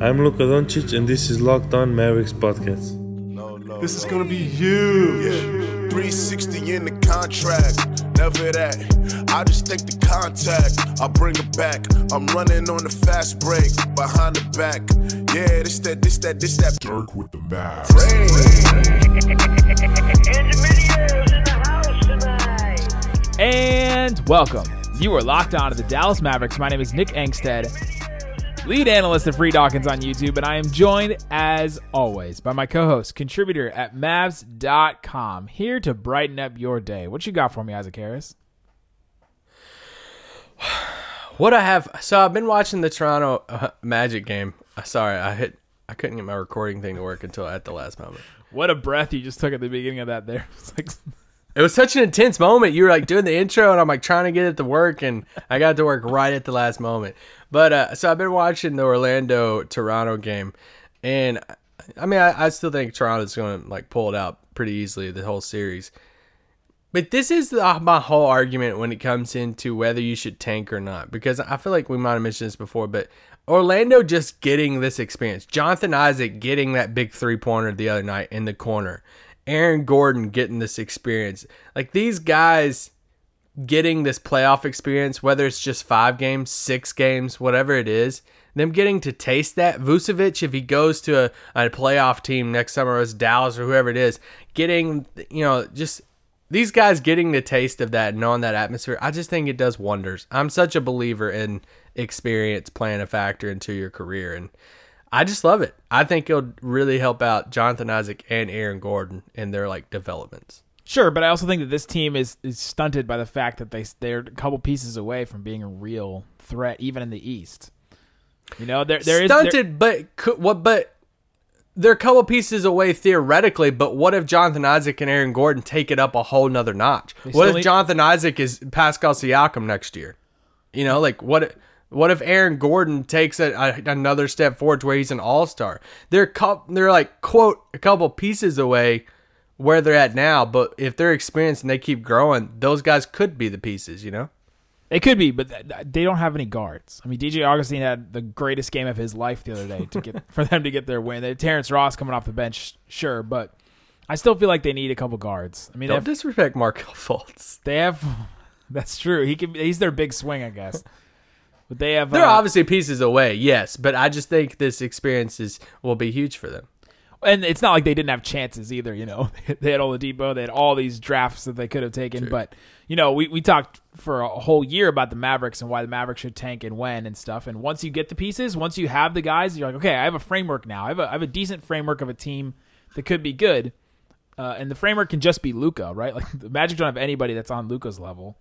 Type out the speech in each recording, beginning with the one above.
I'm Luka Doncic, and this is Locked On Mavericks podcast. This is gonna be huge. 360 in the contract, never that. I just take the contact, I bring it back. I'm running on the fast break, behind the back. Yeah, this that, this that, this that. Dirk with the Mavs. And welcome. You are locked on to the Dallas Mavericks. My name is Nick Angstadt, lead analyst of Free Dawkins on YouTube, and I am joined, as always, by my co-host, contributor at Mavs.com, here to brighten up your day. What you got for me, Isaac Harris? What I have, so I've been watching the Toronto uh, Magic game. Uh, sorry, I hit, I couldn't get my recording thing to work until at the last moment. What a breath you just took at the beginning of that there. It's like, It was such an intense moment. You were like doing the intro, and I'm like trying to get it to work, and I got it to work right at the last moment. But uh, so I've been watching the Orlando Toronto game, and I mean, I, I still think Toronto's going to like pull it out pretty easily the whole series. But this is the, my whole argument when it comes into whether you should tank or not, because I feel like we might have mentioned this before, but Orlando just getting this experience, Jonathan Isaac getting that big three pointer the other night in the corner, Aaron Gordon getting this experience, like these guys getting this playoff experience, whether it's just five games, six games, whatever it is, them getting to taste that. Vucevic, if he goes to a, a playoff team next summer, as Dallas or whoever it is, getting, you know, just these guys getting the taste of that, knowing that atmosphere, I just think it does wonders. I'm such a believer in experience playing a factor into your career, and I just love it. I think it'll really help out Jonathan Isaac and Aaron Gordon in their like developments. Sure, but I also think that this team is, is stunted by the fact that they they're a couple pieces away from being a real threat, even in the East. You know, is stunted, but what? But they're a couple pieces away theoretically. But what if Jonathan Isaac and Aaron Gordon take it up a whole nother notch? What if need- Jonathan Isaac is Pascal Siakam next year? You know, like what? What if Aaron Gordon takes a, a, another step forward to where he's an all star? They're cou- they're like quote a couple pieces away where they're at now. But if they're experienced and they keep growing, those guys could be the pieces. You know. They could be, but th- th- they don't have any guards. I mean, DJ Augustin had the greatest game of his life the other day to get for them to get their win. They Terrence Ross coming off the bench, sure, but I still feel like they need a couple guards. I mean, Don't have, disrespect Markelle Fultz. they have that's true. He can he's their big swing, I guess. But they have They're uh, obviously pieces away, yes, but I just think this experience is will be huge for them. And it's not like they didn't have chances either. You know, they had Oladipo, they had all these drafts that they could have taken. But you know, we we talked for a whole year about the Mavericks and why the Mavericks should tank and when and stuff. And once you get the pieces, once you have the guys, you're like, okay, I have a framework now. I have a I have a decent framework of a team that could be good. Uh, and the framework can just be Luka, right? Like the Magic don't have anybody that's on Luka's level.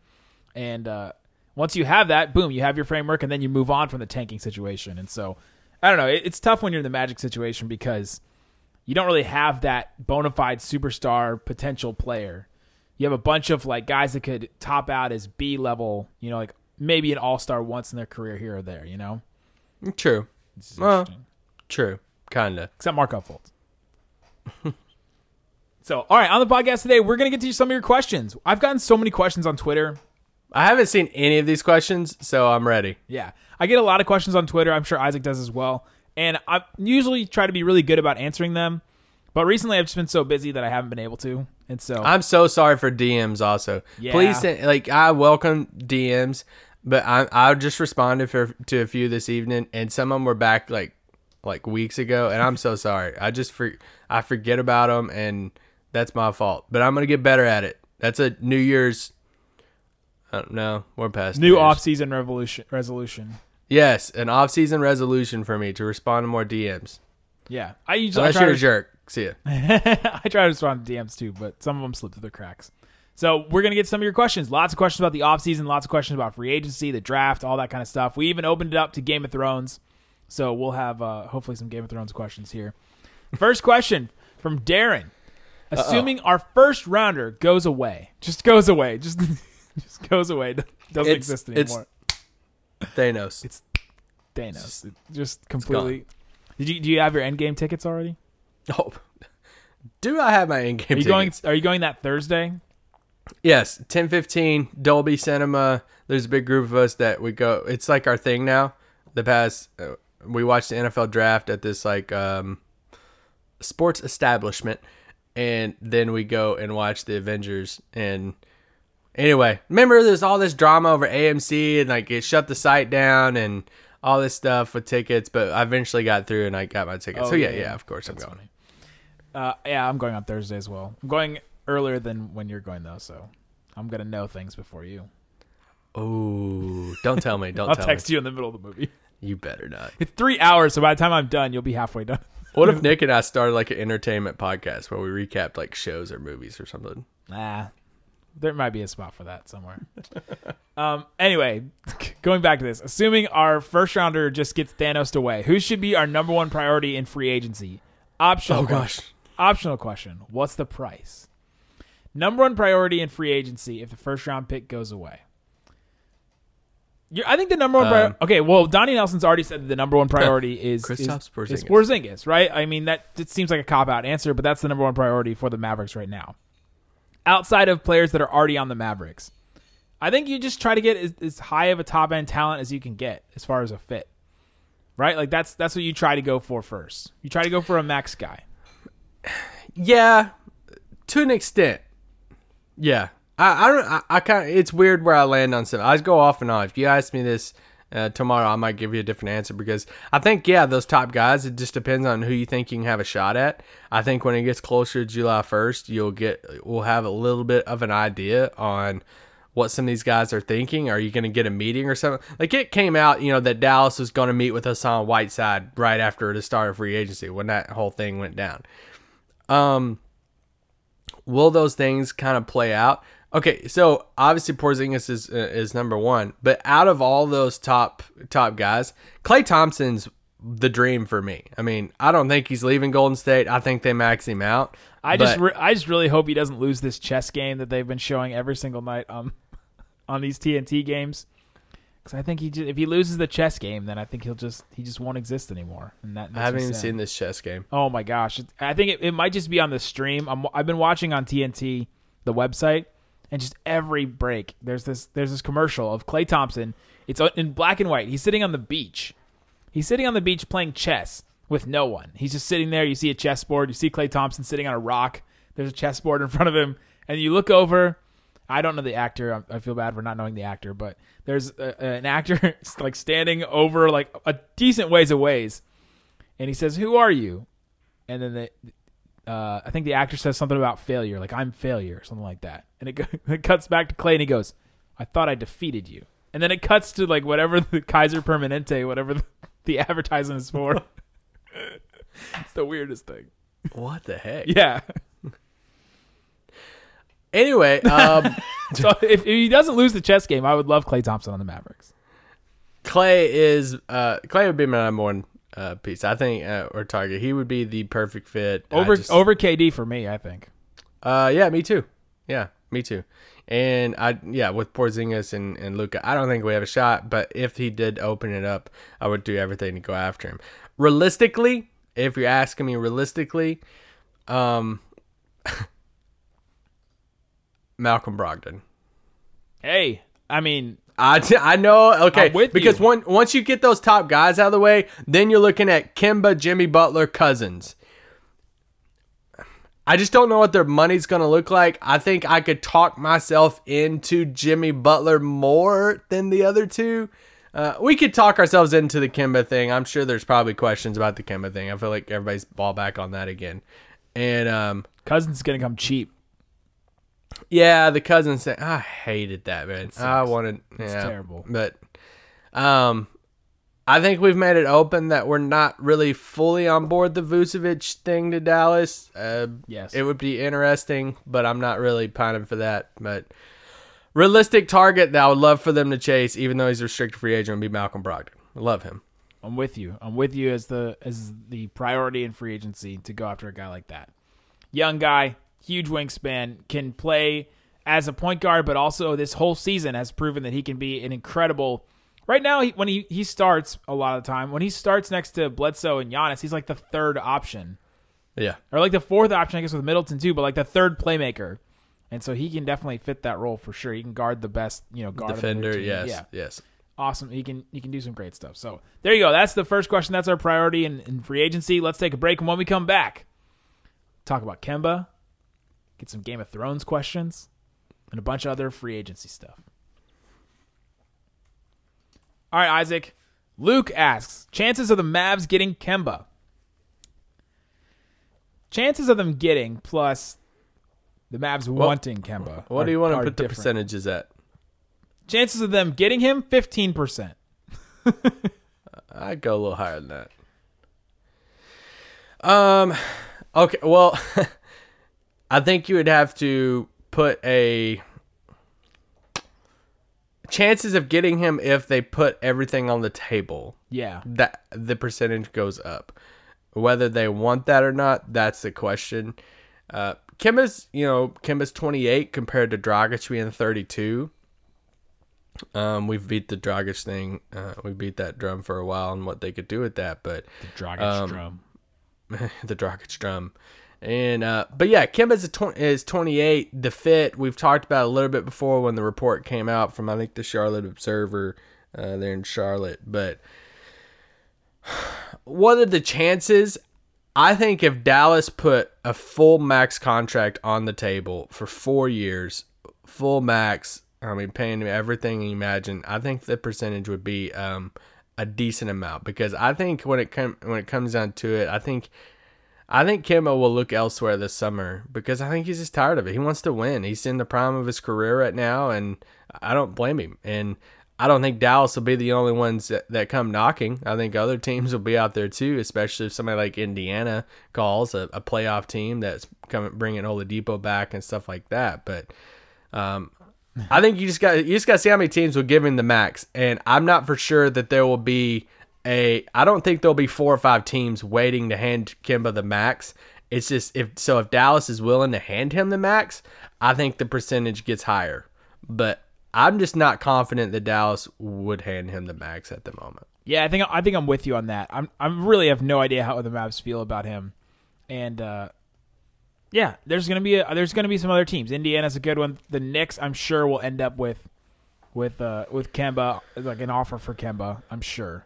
And uh, once you have that, boom, you have your framework, and then you move on from the tanking situation. And so, I don't know. It, it's tough when you're in the Magic situation because you don't really have that bona fide superstar potential player. You have a bunch of like guys that could top out as B level, you know, like maybe an all star once in their career here or there, you know? True. Well. True. Kinda. Except Marco Fultz. so, all right, on the podcast today, we're going to get to some of your questions. I've gotten so many questions on Twitter. I haven't seen any of these questions, so I'm ready. Yeah. I get a lot of questions on Twitter. I'm sure Isaac does as well. And I usually try to be really good about answering them. But recently I've just been so busy that I haven't been able to. And so I'm so sorry for DMs also. Yeah. Please send, like I welcome DMs, but I I just responded for to a few this evening and some of them were back like like weeks ago and I'm so sorry. I just for I forget about them and that's my fault. But I'm going to get better at it. That's a New Year's I don't know. We're past new New off-season revolution resolution. Yes, an off-season resolution for me to respond to more DMs. Yeah. I usually I Unless try you're a to- jerk. See ya. I try to respond to DMs too, but some of them slip through the cracks. So we're gonna get some of your questions. Lots of questions about the offseason, lots of questions about free agency, the draft, all that kind of stuff. We even opened it up to Game of Thrones. So we'll have uh, hopefully some Game of Thrones questions here. First question from Darren. Assuming our first rounder goes away, just goes away, just just goes away, doesn't It's- exist it's- anymore. Thanos. It's Thanos, It just completely. Did you do you have your Endgame tickets already? Oh, do I have my Are you tickets? going? Are you going that Thursday? Yes, ten fifteen Dolby Cinema. There's a big group of us that we go. It's like our thing now. The past, uh, we watched the NFL draft at this like um, sports establishment, and then we go and watch the Avengers. And anyway, remember there's all this drama over AMC and like it shut the site down and all this stuff with tickets, but I eventually got through and I got my tickets. Oh, so yeah, yeah, yeah, of course I'm going. Uh, yeah, I'm going on Thursday as well. I'm going earlier than when you're going though, so I'm gonna know things before you. Oh, don't tell me, don't I'll text me. you in the middle of the movie. You better not. It's three hours, so by the time I'm done, you'll be halfway done. What if Nick and I started like an entertainment podcast where we recapped like shows or movies or something? Nah, there might be a spot for that somewhere. um. Anyway, going back to this, assuming our first rounder just gets Thanos away, who should be our number one priority in free agency? Optional. Oh, question. gosh. Optional question. What's the price? Number one priority in free agency if the first round pick goes away. you I think the number one. Um, okay, well, Donnie Nelson's already said that the number one priority is Kristaps is, Porzingis. is Porzingis, right? I mean, that it seems like a cop out answer, but that's the number one priority for the Mavericks right now. Outside of players that are already on the Mavericks, I think you just try to get as, as high of a top end talent as you can get as far as a fit, right? Like that's that's what you try to go for first. You try to go for a max guy. Yeah, to an extent. Yeah, I, I don't. I, I kind. It's weird where I land on stuff. I go off and on. If you ask me this uh, tomorrow, I might give you a different answer because I think yeah, those top guys. It just depends on who you think you can have a shot at. I think when it gets closer to July first, you'll get. We'll have a little bit of an idea on what some of these guys are thinking. Are you going to get a meeting or something? Like it came out, you know, that Dallas was going to meet with Hassan Whiteside right after the start of free agency when that whole thing went down. Um, will those things kind of play out? Okay, so obviously Porzingis is uh, is number one, but out of all those top top guys, Klay Thompson's the dream for me. I mean, I don't think he's leaving Golden State. I think they max him out. I just re- I just really hope he doesn't lose this chess game that they've been showing every single night um on these TNT games. Because I think he just, if he loses the chess game, then I think he'll just he just won't exist anymore. And that I haven't even sad. seen this chess game. Oh my gosh! I think it, it might just be on the stream. I'm, I've been watching on TNT, the website, and just every break there's this there's this commercial of Klay Thompson. It's uh, in black and white. He's sitting on the beach. He's sitting on the beach playing chess with no one. He's just sitting there. You see a chessboard. You see Klay Thompson sitting on a rock. There's a chessboard in front of him, and you look over. I don't know the actor. I I feel bad for not knowing the actor, but there's a, an actor like standing over like a decent ways away, and he says, "Who are you?" And then the, uh, I think the actor says something about failure, like "I'm failure," something like that. And it, go, it cuts back to Klay, and he goes, "I thought I defeated you." And then it cuts to like whatever the Kaiser Permanente, whatever the, the advertisement is for. it's the weirdest thing. What the heck? Yeah. Anyway, um, So if, if he doesn't lose the chess game, I would love Klay Thompson on the Mavericks. Klay is uh, Klay would be my number one uh, piece. I think uh, or target. He would be the perfect fit Over just- over KD for me, I think. Uh, yeah, me too. Yeah, me too. And I, yeah, with Porzingis and, and Luka, I don't think we have a shot. But if he did open it up, I would do everything to go after him. Realistically, if you're asking me realistically, um, Malcolm Brogdon. Hey, I mean, I, I know. Okay, because you. one, once you get those top guys out of the way, then you're looking at Kemba, Jimmy Butler, Cousins. I just don't know what their money's going to look like. I think I could talk myself into Jimmy Butler more than the other two. Uh, we could talk ourselves into the Kemba thing. I'm sure there's probably questions about the Kemba thing. I feel like everybody's ball back on that again. And um, Cousins is gonna come cheap. Yeah, the Cousins thing. I hated that, man. I wanted. It's yeah, terrible. But um, I think we've made it open that we're not really fully on board the Vucevic thing to Dallas. Uh, Yes. it would be interesting, but I'm not really pining for that. But realistic target that I would love for them to chase, even though he's a restricted free agent, would be Malcolm Brogdon. I love him. I'm with you. I'm with you as the as the priority in free agency to go after a guy like that. Young guy, huge wingspan, can play as a point guard, but also this whole season has proven that he can be an incredible. Right now, he, when he he starts a lot of the time, when he starts next to Bledsoe and Giannis, he's like the third option Yeah. or like the fourth option, I guess, with Middleton too, but like the third playmaker. And so he can definitely fit that role for sure. He can guard the best, you know, guard Defender, yes, Yeah. yes. awesome. He can he can do some great stuff. So there you go. That's the first question. That's our priority in, in free agency. Let's take a break, and when we come back, talk about Kemba, get some Game of Thrones questions, and a bunch of other free agency stuff. All right, Isaac. Luke asks, chances of the Mavs getting Kemba. Chances of them getting plus the Mavs wanting Kemba. What are- do you want to put the percentages at? Chances of them getting him, 15%. I'd go a little higher than that. Um, okay, well, I think you would have to put a chances of getting him if they put everything on the table. Yeah. That the percentage goes up. Whether they want that or not, that's the question. Uh, Kemba's, you know, Kemba's 28 compared to Dragic being 32. Um, we've beat the Dragic thing. Uh, we beat that drum for a while and what they could do with that, but Dragic Um, drum. the Dragic drum. And uh, but yeah, Kemba's a tw- is 28. The fit we've talked about a little bit before when the report came out from I think the Charlotte Observer uh, there in Charlotte. But what are the chances? I think if Dallas put a full max contract on the table for four years, full max, I mean paying him everything you imagine, I think the percentage would be um, a decent amount because I think when it com- when it comes down to it, I think I think Kemba will look elsewhere this summer because I think he's just tired of it. He wants to win. He's in the prime of his career right now, and I don't blame him. And I don't think Dallas will be the only ones that, that come knocking. I think other teams will be out there too, especially if somebody like Indiana calls a, a playoff team that's coming bringing Oladipo back and stuff like that. But um, I think you just got you just got to see how many teams will give him the max, and I'm not for sure that there will be a. I don't think there'll be four or five teams waiting to hand Kemba the max. It's just if so if Dallas is willing to hand him the max, I think the percentage gets higher. But I'm just not confident that Dallas would hand him the max at the moment. Yeah, I think I think I'm with you on that. I'm I really have no idea how the Mavs feel about him, and uh, yeah, there's gonna be a, there's gonna be some other teams. Indiana's a good one. The Knicks, I'm sure, will end up with with uh, with Kemba like an offer for Kemba. I'm sure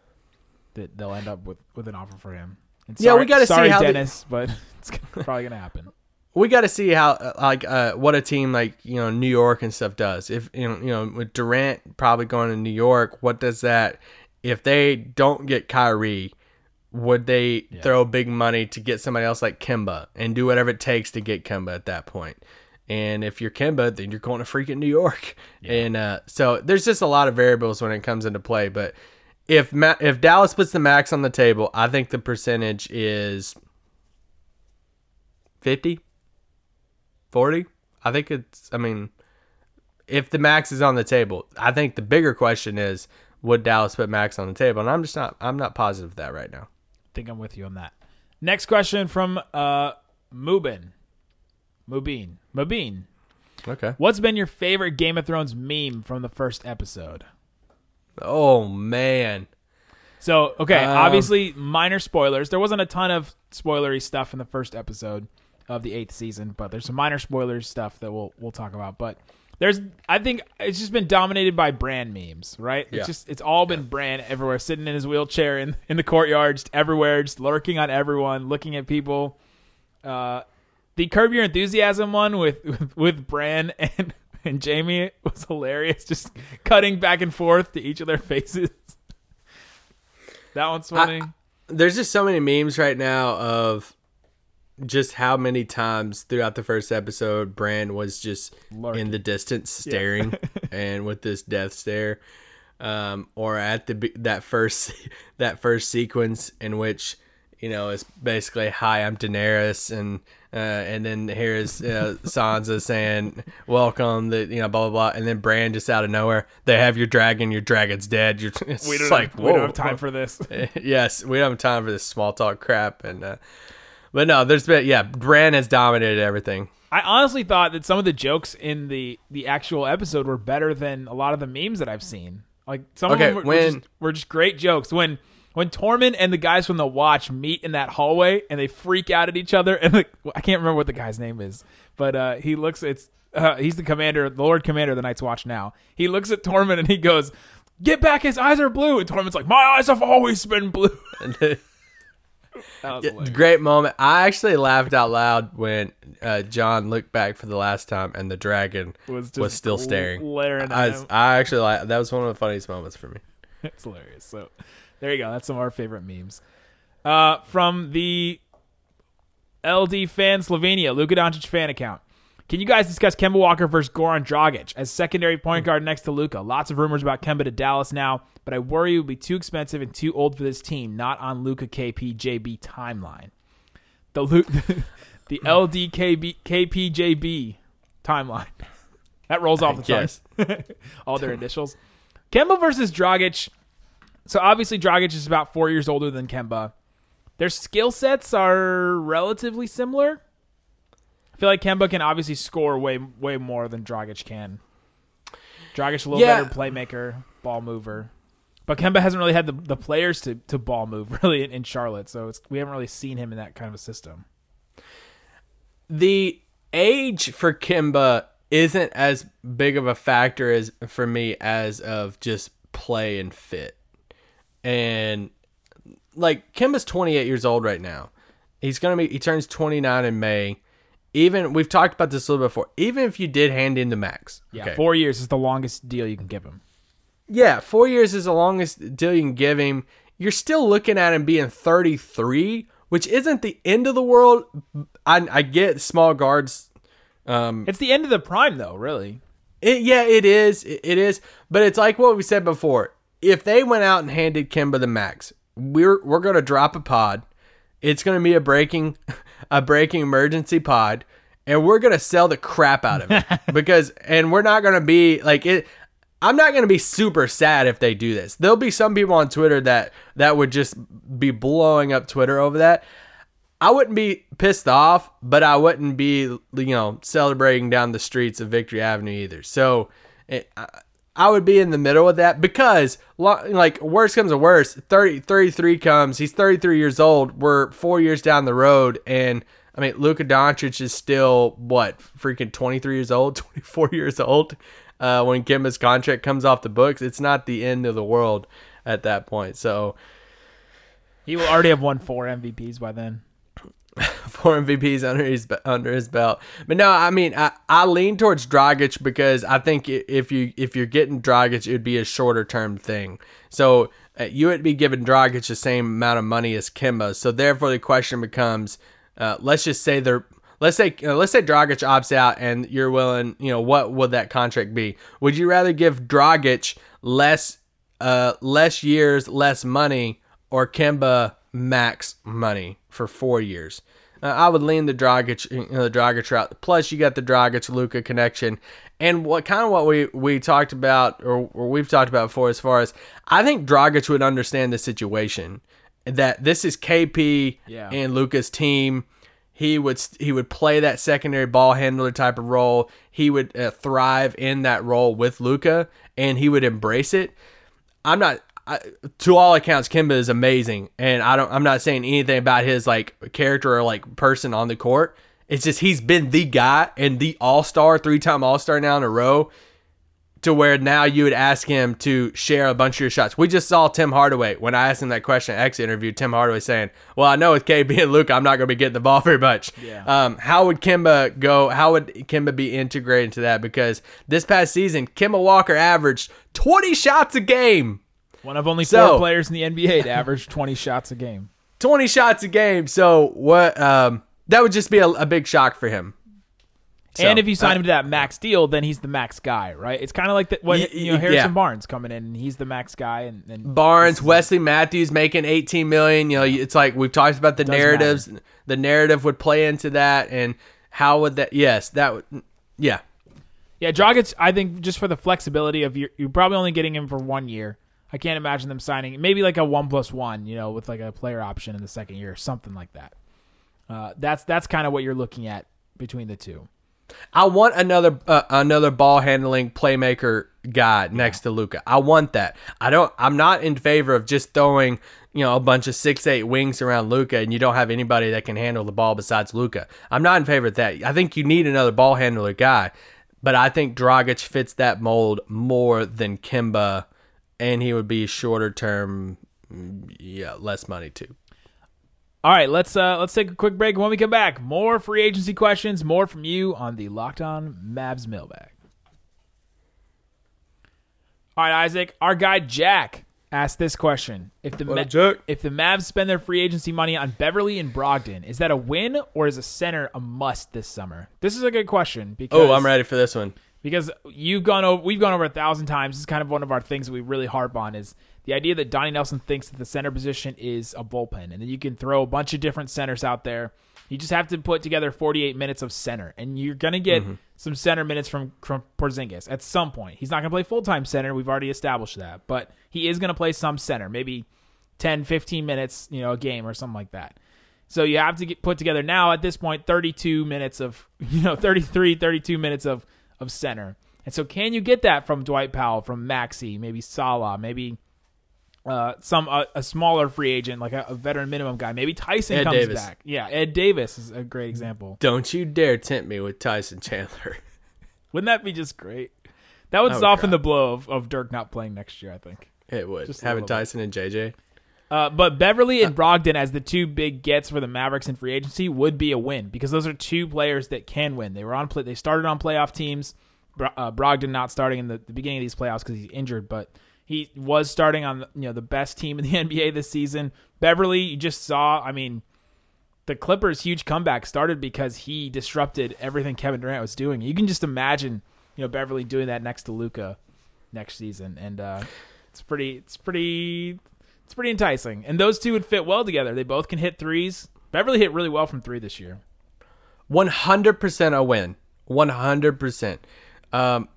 that they'll end up with with an offer for him. And Yeah, we gotta see how Dennis, but it's probably gonna happen. we got to see how uh, like uh, what a team like you know New York and stuff does. If you know you know with Durant probably going to New York, what does that? If they don't get Kyrie, would they throw big money to get somebody else like Kemba and do whatever it takes to get Kemba at that point? And if you're Kemba, then you're going to freaking New York. And uh, so there's just a lot of variables when it comes into play. But if Ma- if Dallas puts the max on the table, I think the percentage is 50 40 i think it's i mean if the max is on the table i think the bigger question is would dallas put max on the table and i'm just not i'm not positive of that right now I think I'm with you on that. Next question from uh Mubin. Mubin. Mubin. okay What's been your favorite Game of Thrones meme from the first episode? Oh man So, okay, Um, obviously minor spoilers. There wasn't a ton of spoilery stuff in the first episode of the eighth season, but there's some minor spoilers stuff that we'll we'll talk about. But there's, I think it's just been dominated by Bran memes, right? Yeah. It's just it's all been Bran everywhere, sitting in his wheelchair in in the courtyard, just everywhere, just lurking on everyone, looking at people. Uh, the Curb Your Enthusiasm one with with, with Bran and and Jaime was hilarious, just cutting back and forth to each of their faces. that one's funny. there's just so many memes right now of just how many times throughout the first episode Bran was just in the distance staring and with this death stare um, or at the that first that first sequence in which you know it's basically hi I'm Daenerys and uh, and then here's uh, Sansa saying welcome the you know blah blah blah and then Bran just out of nowhere they have your dragon your dragon's dead you're it's we don't, like have, we don't have time for this. yes, we don't have time for this small talk crap. And uh, but no, there's been yeah, Bran has dominated everything. I honestly thought that some of the jokes in the the actual episode were better than a lot of the memes that I've seen. Like some Okay, of them were, were just, were just great jokes. When when Tormund and the guys from the Watch meet in that hallway and they freak out at each other, and the, I can't remember what the guy's name is, but uh, he looks it's uh, he's the commander, the Lord Commander of the Night's Watch now. He looks at Tormund and he goes. get back, his eyes are blue. And Tormund's like, my eyes have always been blue. That was hilarious. Great moment. I actually laughed out loud when uh, Jon looked back for the last time and the dragon Was was, still staring. glaring I. I actually like that was one of the funniest moments for me. it's hilarious. So there you go. That's some of our favorite memes. Uh, from the LD fan Slovenia, Luka Doncic fan account. Can you guys discuss Kemba Walker versus Goran Dragic as secondary point guard next to Luka? Lots of rumors about Kemba to Dallas now, but I worry it would be too expensive and too old for this team. Not on Luka KP JB timeline. The Lu- the LDKB KPJB timeline. That rolls off the tongue. All their initials. Kemba versus Dragic. So obviously Dragic is about four years older than Kemba. Their skill sets are relatively similar. I feel like Kemba can obviously score way way more than Dragic can. Dragic a little Yeah. better playmaker, ball mover. But Kemba hasn't really had the, the players to, to ball move really in, in Charlotte, so it's we haven't really seen him in that kind of a system. the age for Kemba isn't as big of a factor as for me as of just play and fit. And like Kemba's 28 years old right now. He's going to be he turns 29 in May. Even we've talked about this a little bit before. Even if you did hand in the max. Yeah, okay. four years is the longest deal you can give him. Yeah, four years is the longest deal you can give him. You're still looking at him being 33, which isn't the end of the world. I, I get small guards. Um, It's the end of the prime, though. Really, it, yeah, it is. It, it is. But it's like what we said before. If they went out and handed Kemba the max, we're we're gonna drop a pod. It's gonna be a breaking, a breaking emergency pod, and we're gonna sell the crap out of it because, and we're not gonna be like it. I'm not gonna be super sad if they do this. There'll be some people on Twitter that that would just be blowing up Twitter over that. I wouldn't be pissed off, but I wouldn't be, you know, celebrating down the streets of Victory Avenue either. So it, I, I would be in the middle of that because, like, worst comes to worst, 30, 33 comes. He's 33 years old. We're four years down the road. And, I mean, Luka Doncic is still, what, freaking 23 years old, 24 years old uh, when Kemba's contract comes off the books. It's not the end of the world at that point. So, he will already have won four MVPs by then. four MVPs under his under his belt. But no, I mean, I, I lean towards Dragic because I think if you if you're getting Dragic, it would be a shorter term thing. So uh, you would be giving Dragic the same amount of money as Kemba. So therefore, the question becomes, uh, let's just say they're. Let's say uh, let's say Dragic opts out and you're willing, you know, what would that contract be? Would you rather give Dragic less uh less years, less money or Kemba max money for 4 years? Uh, I would lean the Dragic you know, the Dragic route. Plus you got the Dragic Luka connection. And what kind of what we we talked about or, or we've talked about before as far as I think Dragic would understand the situation that this is KP Yeah. and Luka's team he would he would play that secondary ball handler type of role. He would uh, thrive in that role with Luka, and he would embrace it. I'm not. I, to all accounts, Kemba is amazing, and I don't. I'm not saying anything about his like character or like person on the court. It's just he's been the guy and the all star, three time all star now in a row. To where now you would ask him to share a bunch of your shots. We just saw Tim Hardaway when I asked him that question at X interview. Tim Hardaway saying, "Well, I know with KB and Luke, I'm not going to be getting the ball very much." Yeah. Um, how would Kemba go? How would Kemba be integrated into that? Because this past season, Kemba Walker averaged 20 shots a game. One of only So- four players in the NBA to average 20 shots a game. 20 shots a game. So what? Um, that would just be a, a big shock for him. So, and if you sign uh, him to that max deal, then he's the max guy, right? It's kind of like what Y- you know Harrison yeah. Barnes coming in, and he's the max guy, and, and Barnes, Wesley Matthews making 18 million. You know, it's like we've talked about the narratives. The narrative would play into that, and how would that? Yes, that would. Yeah, yeah, Dragic. I think just for the flexibility of your, you're probably only getting him for one year. I can't imagine them signing maybe like a one plus one, you know, with like a player option in the second year, something like that. Uh, that's that's kind of what you're looking at between the two. I want another uh, another ball handling playmaker guy next to Luka. I want that. I don't. I'm not in favor of just throwing you know a bunch of six eight wings around Luka and you don't have anybody that can handle the ball besides Luka. I'm not in favor of that. I think you need another ball handler guy, but I think Dragic fits that mold more than Kemba and he would be shorter term, yeah, less money too. All right, let's uh let's take a quick break. When we come back, more free agency questions, more from you on the Locked On Mavs mailbag. All right, Isaac, our guy Jack asked this question: If the Ma- Jack? if the Mavs spend their free agency money on Beverley and Brogdon, is that a win or is a center a must this summer? This is a good question because Oh, I'm ready for this one. Because you've gone over we've gone over a thousand times. This is kind of one of our things that we really harp on is the idea that Donnie Nelson thinks that the center position is a bullpen, and then you can throw a bunch of different centers out there. You just have to put together 48 minutes of center, and you're gonna get mm-hmm. some center minutes from from Porzingis at some point. He's not gonna play full time center. We've already established that, but he is gonna play some center, maybe 10, 15 minutes, you know, a game or something like that. So you have to get put together now at this point 32 minutes of, you know, 33, 32 minutes of of center. And so can you get that from Dwight Powell, from Maxi, maybe Salah, maybe uh, some uh, a smaller free agent like a, a veteran minimum guy, maybe Tyson Ed comes Davis. back. Yeah, Ed Davis is a great example. Don't you dare tempt me with Tyson Chandler. Wouldn't that be just great? That would would soften cry. the blow of, of Dirk not playing next year, I think. It would Just having little bit. Tyson and JJ. Uh, but Beverley and Brogdon as the two big gets for the Mavericks in free agency would be a win because those are two players that can win. They were on play. They started on playoff teams. Bro- uh, Brogdon not starting in the, the beginning of these playoffs because he's injured, but he was starting on you know the best team in the NBA this season. Beverley, you just saw. I mean, the Clippers' huge comeback started because he disrupted everything Kevin Durant was doing. You can just imagine, you know, Beverley doing that next to Luka next season, and uh, it's pretty, it's pretty, it's pretty enticing. And those two would fit well together. They both can hit threes. Beverley hit really well from three this year. One hundred percent a win. One hundred percent. Um,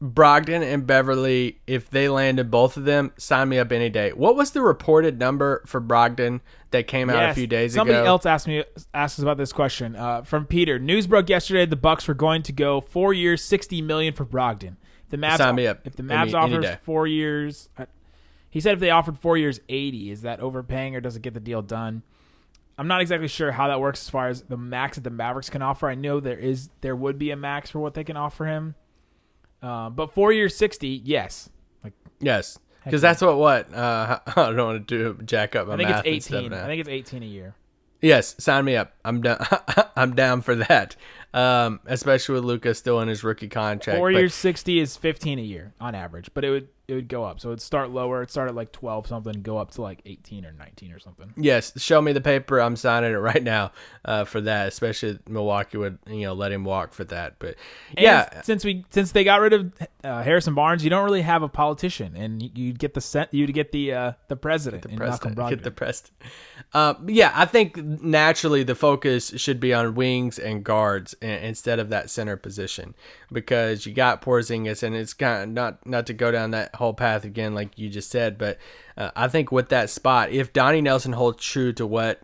Brogdon and Beverley, if they landed both of them, sign me up any day. What was the reported number for Brogdon that came out a few days Somebody ago? Somebody else asked me asked us about this question uh, from Peter. News broke yesterday the Bucks were going to go four years, sixty million for Brogdon. The Mavs Sign me up. If the Mavs any offers day. four years, uh, he said if they offered four years, eighty. Is that overpaying or does it get the deal done? I'm not exactly sure how that works as far as the max that the Mavericks can offer. I know there is there would be a max for what they can offer him, uh, but four years, sixty, yes. Like yes, because that's what what uh, I don't want to do jack up my I think it's eighteen. I think it's eighteen a year. Yes, sign me up. I'm down. I'm down for that. Um, especially with Luka still in his rookie contract. Four But years, sixty is fifteen a year on average, but it would it would go up. So it'd start lower. It'd start at like twelve something, go up to like eighteen or nineteen or something. Yes, show me the paper. I'm signing it right now uh, for that. Especially Milwaukee would you know let him walk for that. But And yeah, since we since they got rid of uh, Harrison Barnes, you don't really have a politician, and you- you'd get the set, you'd get the uh, the president, the in Malcolm Preston, get the. Preston. Uh, yeah, I think naturally the focus should be on wings and guards instead of that center position because you got Porzingis, and it's kind of not not to go down that whole path again like you just said, but uh, I think with that spot, if Donnie Nelson holds true to what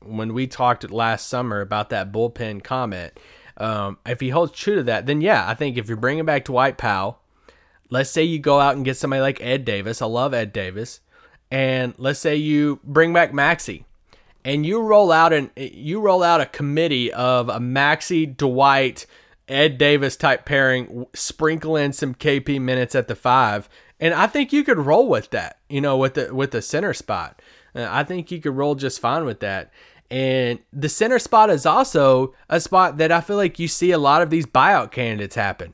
when we talked last summer about that bullpen comment, um, if he holds true to that, then yeah, I think if you're bringing back Dwight Powell, let's say you go out and get somebody like Ed Davis. I love Ed Davis. And let's say you bring back Maxi and you roll out an you roll out a committee of a Maxi Dwight Ed Davis type pairing, sprinkle in some KP minutes at the 5, and I think you could roll with that, you know, with the with the center spot. Uh, I think you could roll just fine with that. And the center spot is also a spot that I feel like you see a lot of these buyout candidates happen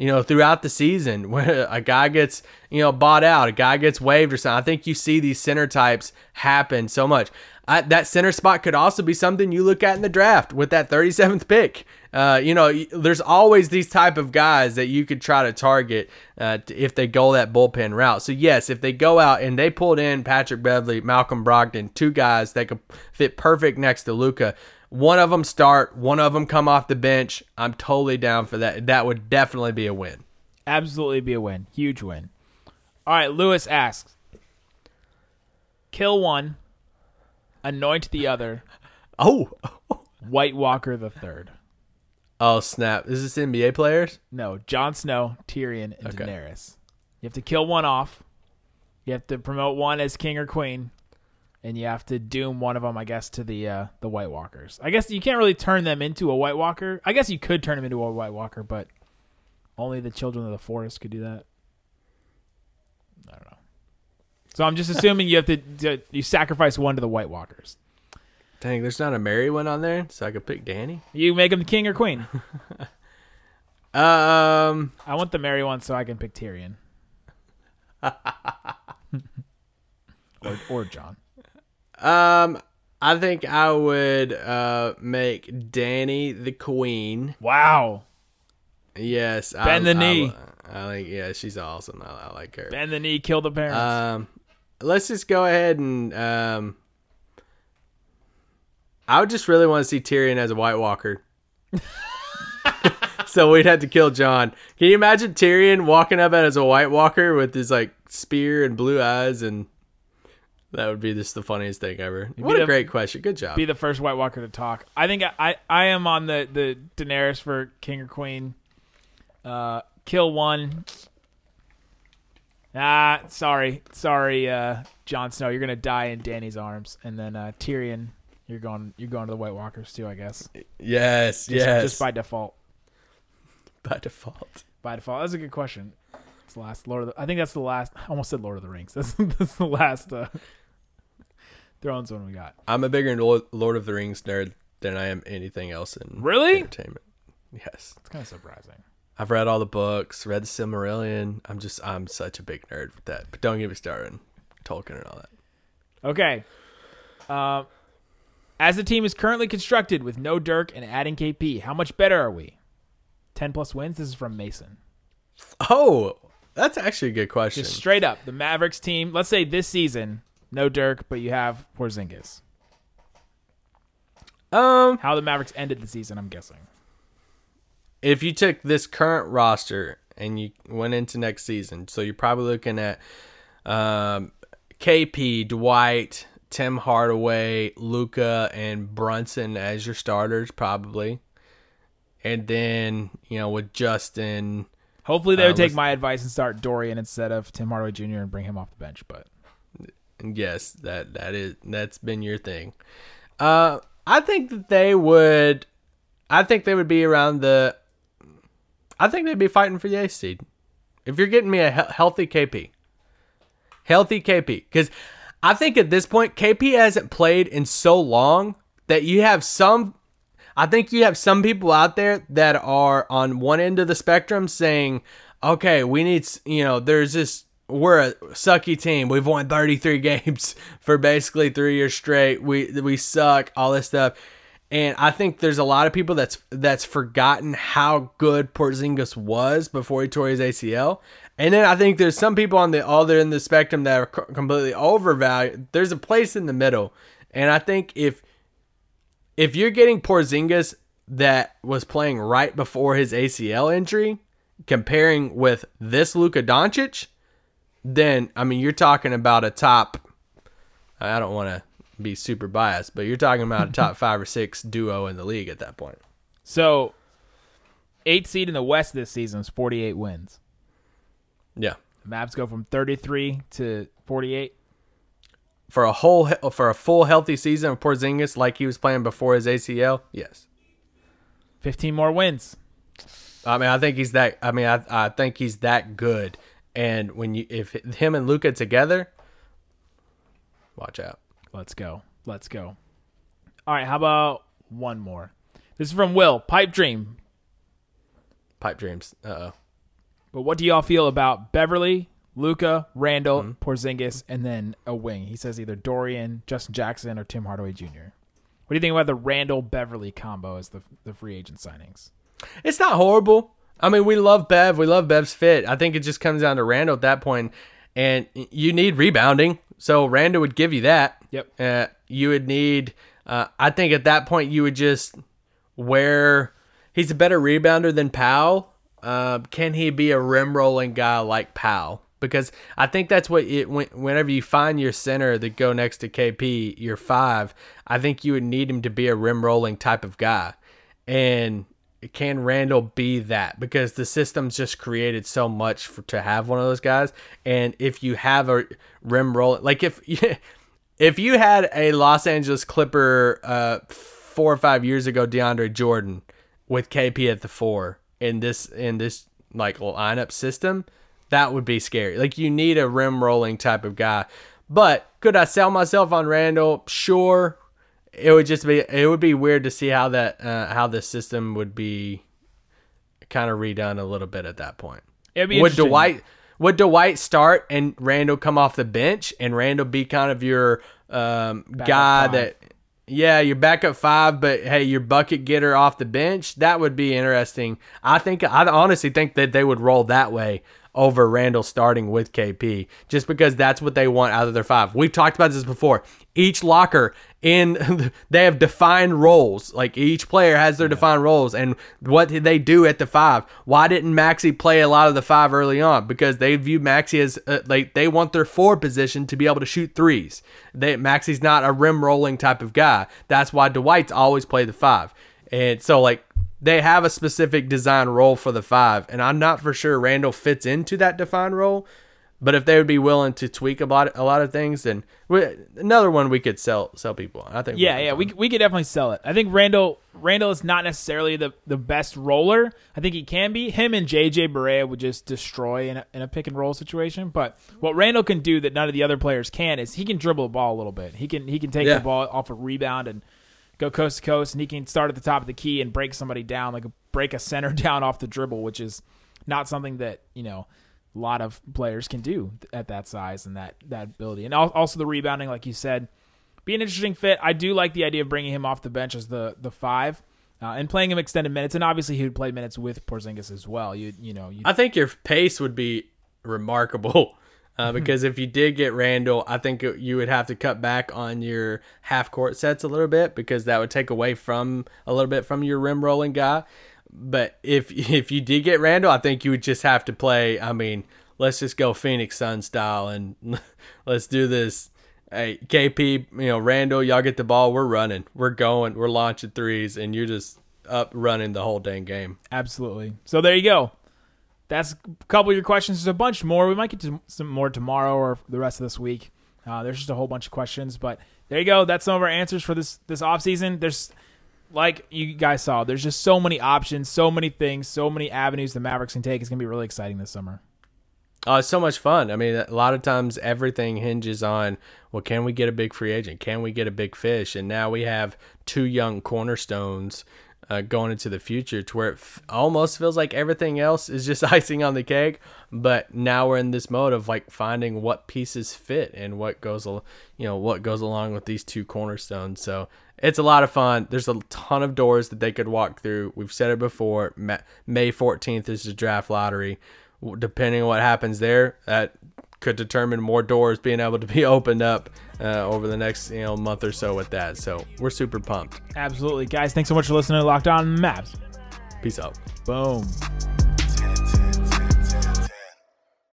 you know, throughout the season when a guy gets, you know, bought out, a guy gets waived or something. I think you see these center types happen so much. I, that center spot could also be something you look at in the draft with that 37th pick. Uh, you know, there's always these type of guys that you could try to target uh, if they go that bullpen route. So yes, if they go out and they pulled in Patrick Beverley, Malcolm Brogdon, two guys that could fit perfect next to Luka. One of them start, one of them come off the bench. I'm totally down for that. That would definitely be a win. Absolutely be a win, huge win. All right, Lewis asks: Kill one, anoint the other, Oh, White Walker the third. oh snap! Is this NBA players? No, Jon Snow, Tyrion, and Okay. Daenerys. You have to kill one off. You have to promote one as king or queen, and you have to doom one of them, I guess, to the uh, the White Walkers. I guess you can't really turn them into a White Walker. I guess you could turn them into a White Walker, but only the children of the forest could do that. I don't know. So I'm just assuming you have to, you sacrifice one to the White Walkers. Dang, there's not a marry one on there, so I could pick Danny. You make him the king or queen. Um, I want the marry one so I can pick Tyrion. or, or Jon. Um, I think I would uh make Danny the queen. Wow. Yes, Bend I, the knee. I, I think yeah, she's awesome. I, I like her. Bend the knee, kill the parents. Um, let's just go ahead and um, I would just really want to see Tyrion as a White Walker. so we'd have to kill Jon. Can you imagine Tyrion walking up as a White Walker with his like spear and blue eyes, and that would be just the funniest thing ever. What a the- great question. Good job. Be the first White Walker to talk. I think I, I, I am on the, the Daenerys for king or queen. Uh, kill one. Ah, sorry, sorry, uh, Jon Snow. You're gonna die in Danny's arms, and then uh, Tyrion, you're going, you're going to the White Walkers too, I guess. yes, Just, yes. just by default. by default. By default, that's a good question. It's the last Lord of the. I think that's the last. I almost said Lord of the Rings. That's that's the last uh, Thrones one we got. I'm a bigger Lord of the Rings nerd than I am anything else in Really? entertainment. Yes. It's kind of surprising. I've read all the books, read the Silmarillion. I'm just I'm such a big nerd with that. But don't get me started on Tolkien and all that. Okay. Um, as the team is currently constructed with no Dirk and adding KP, how much better are we? Ten plus wins. This is from Mason. Oh, that's actually a good question. Just straight up, the Mavericks team. Let's say this season, no Dirk, but you have Porzingis. um, How the Mavericks ended the season, I'm guessing. if you took this current roster and you went into next season, so you're probably looking at um, KP, Dwight, Tim Hardaway, Luka, and Brunson as your starters, probably. And then you know with Justin, Hopefully, they Uh, would take my advice and start Dorian instead of Tim Hardaway Jr. and bring him off the bench. But yes, that that is that's been your thing. Uh, I think that they would. I think they would be around the. I think they'd be fighting for the ace seed. If you're getting me a he- healthy KP, healthy KP, because I think at this point KP hasn't played in so long that you have some. I think you have some people out there that are on one end of the spectrum saying, "Okay, we need, you know, there's this we're a sucky team. We've won 33 games for basically 3 years straight. We we suck, all this stuff." And I think there's a lot of people that's that's forgotten how good Porzingis was before he tore his ACL. And then I think there's some people on the other end of the spectrum that are completely overvalued. There's a place in the middle. And I think if if you're getting Porzingis that was playing right before his ACL injury, comparing with this Luka Doncic, then I mean you're talking about a top. I don't want to be super biased, but you're talking about a top five or six duo in the league at that point. so, eight seed in the West this season is 48 wins. Yeah, The Mavs go from 33 to 48. for a whole for a full healthy season of Porzingis like he was playing before his ACL, yes. 15 more wins. I mean, I think he's that. I mean, I I think he's that good. And when you if him and Luka together, watch out. Let's go. Let's go. All right, how about one more? This is from Will. Pipe dream. Pipe dreams. Uh oh. But what do y'all feel about Beverley, Luka, Randle, Mm-hmm. Porzingis, and then a wing? He says either Dorian, Justin Jackson, or Tim Hardaway Jr. What do you think about the Randle Beverley combo as the the free agent signings? It's not horrible. I mean, we love Bev. We love Bev's fit. I think it just comes down to Randle at that point, and you need rebounding. So Randle would give you that. Yep. Uh, you would need. Uh, I think at that point you would just where he's a better rebounder than Powell. Uh, can he be a rim rolling guy like Powell? Because I think that's what it. Whenever you find your center that go next to KP, your five, I think you would need him to be a rim rolling type of guy. And can Randle be that? Because the system's just created so much for, to have one of those guys. And if you have a rim roll, like if if you had a Los Angeles Clipper uh, four or five years ago, DeAndre Jordan with KP at the four in this in this like lineup system, That would be scary. Like you need a rim rolling type of guy. But could I sell myself on Randle? Sure. It would just be it would be weird to see how that uh, how the system would be kind of redone a little bit at that point. It'd be would. Dwight would Dwight start and Randle come off the bench and Randle be kind of your um, guy that yeah, your backup five, but hey, your bucket getter off the bench. That would be interesting. I think I honestly think that they would roll that way over Randle starting with KP, just because that's what they want out of their five. We've talked about this before. Each locker in they have defined roles. Like each player has their defined roles, and what did they do at the five? Why didn't Maxi play a lot of the five early on? Because they view Maxi as uh, like they want their four position to be able to shoot threes. They Maxi's not a rim rolling type of guy. That's why Dwight's always played the five, and so like they have a specific design role for the five, and I'm not for sure Randle fits into that defined role. But if they would be willing to tweak a lot, a lot of things, then we, another one we could sell sell people. on. I think. Yeah, would yeah, we we could definitely sell it. I think Randle Randle is not necessarily the, the best roller. I think he can be. Him and JJ Barea would just destroy in a, in a pick and roll situation. But what Randle can do that none of the other players can is he can dribble the ball a little bit. He can he can take Yeah. the ball off a rebound and go coast to coast, and he can start at the top of the key and break somebody down, like break a center down off the dribble, which is not something that you know a lot of players can do at that size and that that ability. And also the rebounding, like you said, be an interesting fit. I do like the idea of bringing him off the bench as the the five. Uh, and playing him extended minutes, and obviously he would play minutes with Porzingis as well. You you know I think your pace would be remarkable. Uh, because if you did get Randle, I think you would have to cut back on your half court sets a little bit because that would take away from a little bit from your rim rolling guy. But if if you did get Randle, I think you would just have to play. I mean, let's just go Phoenix Sun style and let's do this. Hey, KP, you know Randle, y'all get the ball. We're running. We're going. We're launching threes, and you're just up running the whole dang game. Absolutely. So there you go. That's a couple of your questions. There's a bunch more. We might get to some more tomorrow or the rest of this week. Uh, there's just a whole bunch of questions, but there you go. That's some of our answers for this this off season. There's like you guys saw, there's just so many options, so many things, so many avenues the Mavericks can take. It's gonna be really exciting this summer. Oh, it's so much fun. I mean, a lot of times everything hinges on, well, can we get a big free agent? Can we get a big fish? And now we have two young cornerstones uh, going into the future to where it f- almost feels like everything else is just icing on the cake. But now we're in this mode of like finding what pieces fit and what goes, al- you know, what goes along with these two cornerstones. So it's a lot of fun. There's a ton of doors that they could walk through. We've said it before. May 14th is the draft lottery depending on what happens there, that could determine more doors being able to be opened up uh, over the next you know month or so with that. So we're super pumped. Absolutely, guys. Thanks so much for listening to Locked On Mavs. Peace out. Boom.